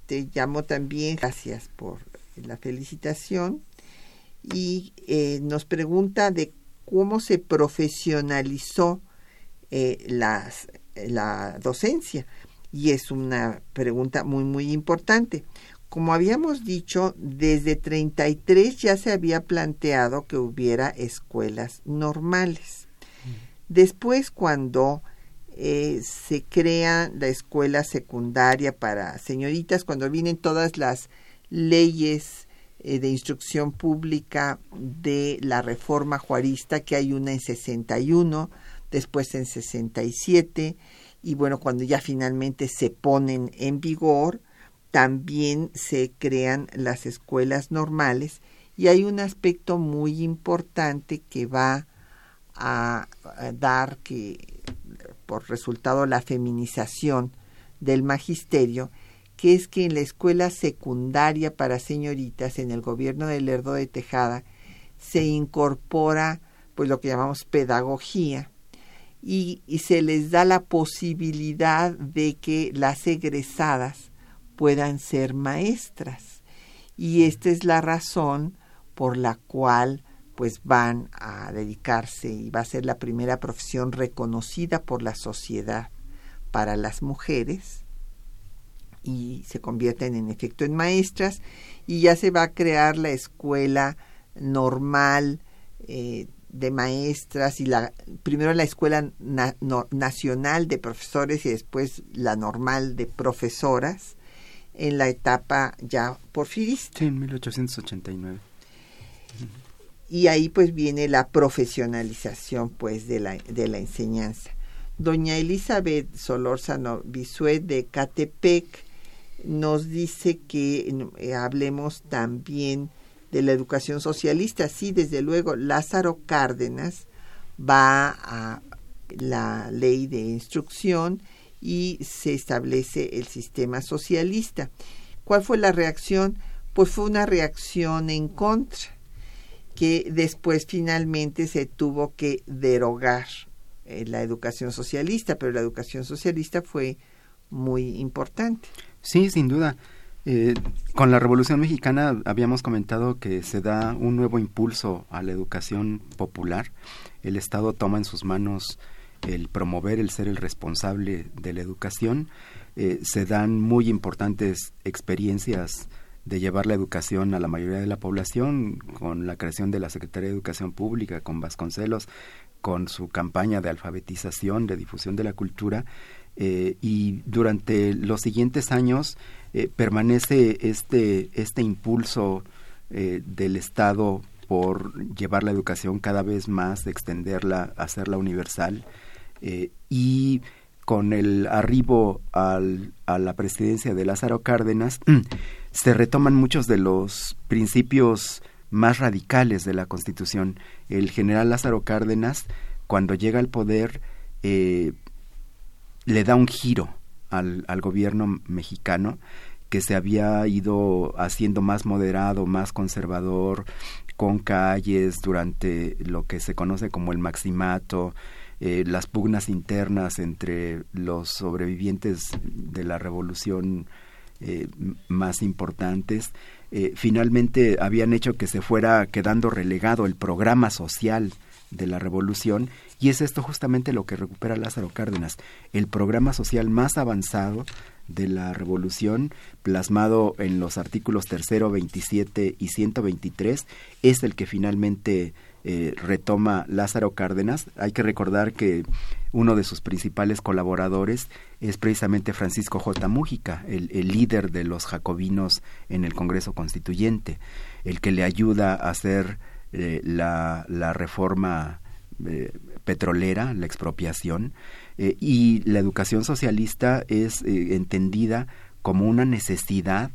este, llamo también, gracias por la felicitación, y eh, nos pregunta de cómo se profesionalizó eh, la docencia. Y es una pregunta muy, muy importante. Como habíamos dicho, desde 33 ya se había planteado que hubiera escuelas normales. Después, cuando eh, se crea la escuela secundaria para señoritas, cuando vienen todas las leyes eh, de instrucción pública de la reforma juarista, que hay una en 61, después en 67, y bueno, cuando ya finalmente se ponen en vigor, también se crean las escuelas normales. Y hay un aspecto muy importante que va a, dar que por resultado la feminización del magisterio, que es que en la escuela secundaria para señoritas en el gobierno de Lerdo de Tejada se incorpora pues lo que llamamos pedagogía y, y se les da la posibilidad de que las egresadas puedan ser maestras. Y esta es la razón por la cual pues van a dedicarse y va a ser la primera profesión reconocida por la sociedad para las mujeres y se convierten en efecto en maestras y ya se va a crear la escuela normal eh, de maestras y la primero la escuela nacional de profesores y después la normal de profesoras en la etapa ya porfirista. En 1889. Y ahí pues viene la profesionalización pues de la, de la enseñanza. Doña Elizabeth Solórzano Bisuet de Catepec nos dice que eh, hablemos también de la educación socialista. Sí, desde luego, Lázaro Cárdenas va a la ley de instrucción y se establece el sistema socialista. ¿Cuál fue la reacción? Pues fue una reacción en contra, que después finalmente se tuvo que derogar eh, la educación socialista, pero la educación socialista fue muy importante. Sí, sin duda. Eh, con la Revolución Mexicana habíamos comentado que se da un nuevo impulso a la educación popular. El Estado toma en sus manos el promover el ser el responsable de la educación. Eh, se dan muy importantes experiencias de llevar la educación a la mayoría de la población, con la creación de la Secretaría de Educación Pública, con Vasconcelos, con su campaña de alfabetización, de difusión de la cultura, eh, y durante los siguientes años eh, permanece este, este impulso del Estado por llevar la educación cada vez más, extenderla, hacerla universal. Eh, y con el arribo al, a la presidencia de Lázaro Cárdenas, se retoman muchos de los principios más radicales de la Constitución. El general Lázaro Cárdenas, cuando llega al poder, eh, le da un giro al, al, gobierno mexicano que se había ido haciendo más moderado, más conservador, con calles durante lo que se conoce como el maximato, eh, las pugnas internas entre los sobrevivientes de la revolución eh, más importantes, eh, finalmente habían hecho que se fuera quedando relegado el programa social de la revolución y es esto justamente lo que recupera Lázaro Cárdenas, el programa social más avanzado de la revolución plasmado en los artículos tercero, 27 y 123 es el que finalmente eh, retoma Lázaro Cárdenas. Hay que recordar que uno de sus principales colaboradores es precisamente Francisco J. Mújica, el, líder de los jacobinos en el Congreso Constituyente, el que le ayuda a hacer eh, la, reforma eh, petrolera, la expropiación, y la educación socialista es entendida como una necesidad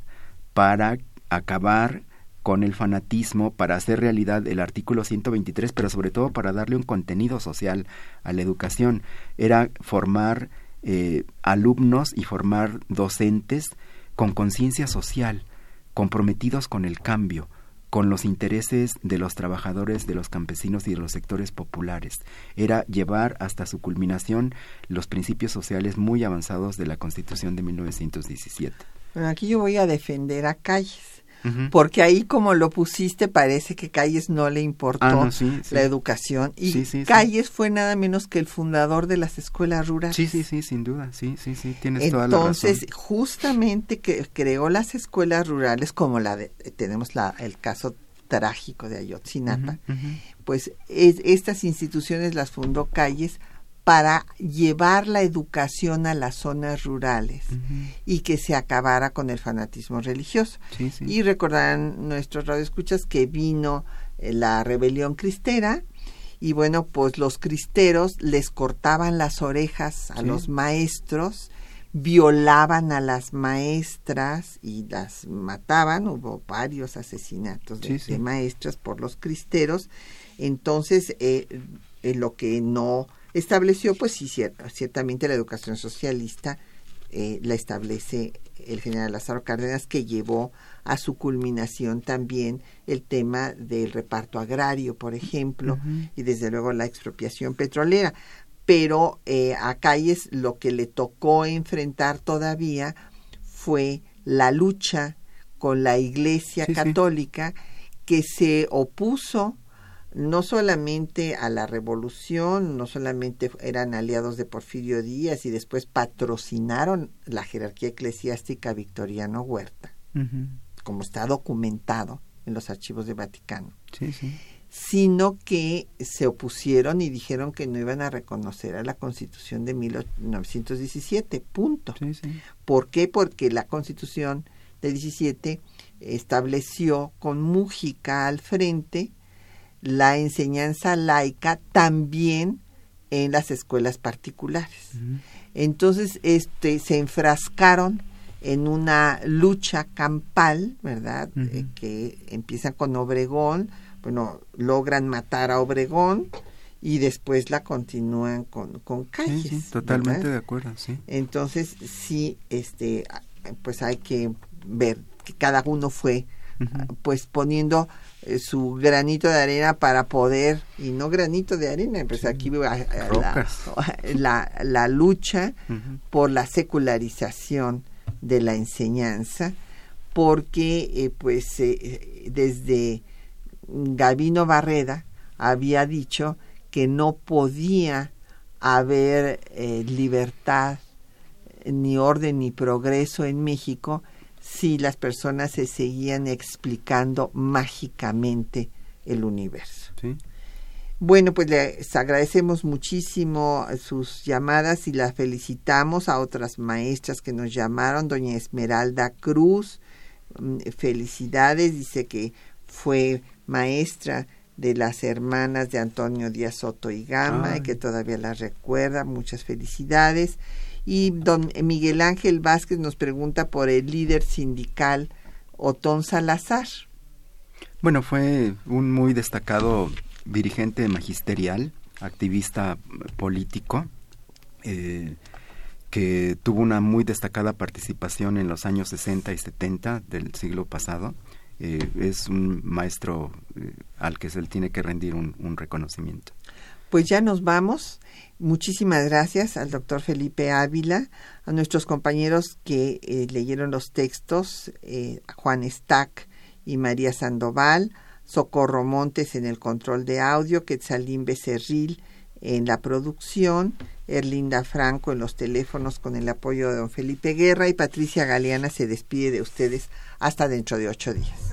para acabar con el fanatismo para hacer realidad el artículo 123, pero sobre todo para darle un contenido social a la educación. Era formar eh, alumnos y formar docentes con conciencia social, comprometidos con el cambio, con los intereses de los trabajadores, de los campesinos y de los sectores populares. Era llevar hasta su culminación los principios sociales muy avanzados de la Constitución de 1917. Bueno, aquí yo voy a defender a Calles porque ahí como lo pusiste parece que Calles no le importó Ah, no, sí, sí. la educación y Sí. Calles fue nada menos que el fundador de las escuelas rurales. Sí, sí, sí, sin duda, sí, sí, sí, tienes toda la Entonces, razón. justamente que creó las escuelas rurales como la de tenemos la el caso trágico de Ayotzinapa, pues es- estas instituciones las fundó Calles para llevar la educación a las zonas rurales y que se acabara con el fanatismo religioso. Sí, sí. Y recordarán nuestros radioescuchas que vino eh, la rebelión cristera y bueno, pues los cristeros les cortaban las orejas a Sí. los maestros, violaban a las maestras y las mataban, hubo varios asesinatos de, maestras por los cristeros. Entonces, eh, eh, lo que no estableció, pues sí, cier- ciertamente la educación socialista eh, la establece el general Lázaro Cárdenas, que llevó a su culminación también el tema del reparto agrario, por ejemplo, y desde luego la expropiación petrolera. Pero eh, a Calles lo que le tocó enfrentar todavía fue la lucha con la Iglesia Sí, sí. Católica que se opuso no solamente a la revolución, no solamente eran aliados de Porfirio Díaz y después patrocinaron la jerarquía eclesiástica Victoriano Huerta, como está documentado en los archivos de Vaticano, Sí, sí. sino que se opusieron y dijeron que no iban a reconocer a la Constitución de 1917, punto. Sí. ¿Por qué? Porque la Constitución de 17 estableció con Mújica al frente la enseñanza laica también en las escuelas particulares. Entonces, este se enfrascaron en una lucha campal, ¿verdad? Eh, que empiezan con Obregón, bueno, logran matar a Obregón y después la continúan con, con calles. sí, totalmente ¿verdad? de acuerdo, sí. Entonces, sí, este, pues hay que ver que cada uno fue pues poniendo su granito de arena para poder, y no granito de arena, pues aquí va, Rocas. la, la, la lucha por la secularización de la enseñanza, porque eh, pues eh, desde Gavino Barreda había dicho que no podía haber eh, libertad ni orden ni progreso en México si las personas se seguían explicando mágicamente el universo. Sí. Bueno, pues les agradecemos muchísimo sus llamadas y las felicitamos a otras maestras que nos llamaron, doña Esmeralda Cruz, mm, felicidades, dice que fue maestra de las hermanas de Antonio Díaz Soto y Gama Ay. y que todavía las recuerda, muchas felicidades. Y don Miguel Ángel Vázquez nos pregunta por el líder sindical Otón Salazar. Bueno, fue un muy destacado dirigente magisterial, activista político, eh, que tuvo una muy destacada participación en los años 60 y 70 del siglo pasado. Eh, es un maestro eh, al que se le tiene que rendir un, un reconocimiento. Pues ya nos vamos. Muchísimas gracias al doctor Felipe Ávila, a nuestros compañeros que eh, leyeron los textos, eh, Juan Stack y María Sandoval, Socorro Montes en el control de audio, Quetzalín Becerril en la producción, Erlinda Franco en los teléfonos con el apoyo de don Felipe Guerra y Patricia Galeana se despide de ustedes hasta dentro de ocho días.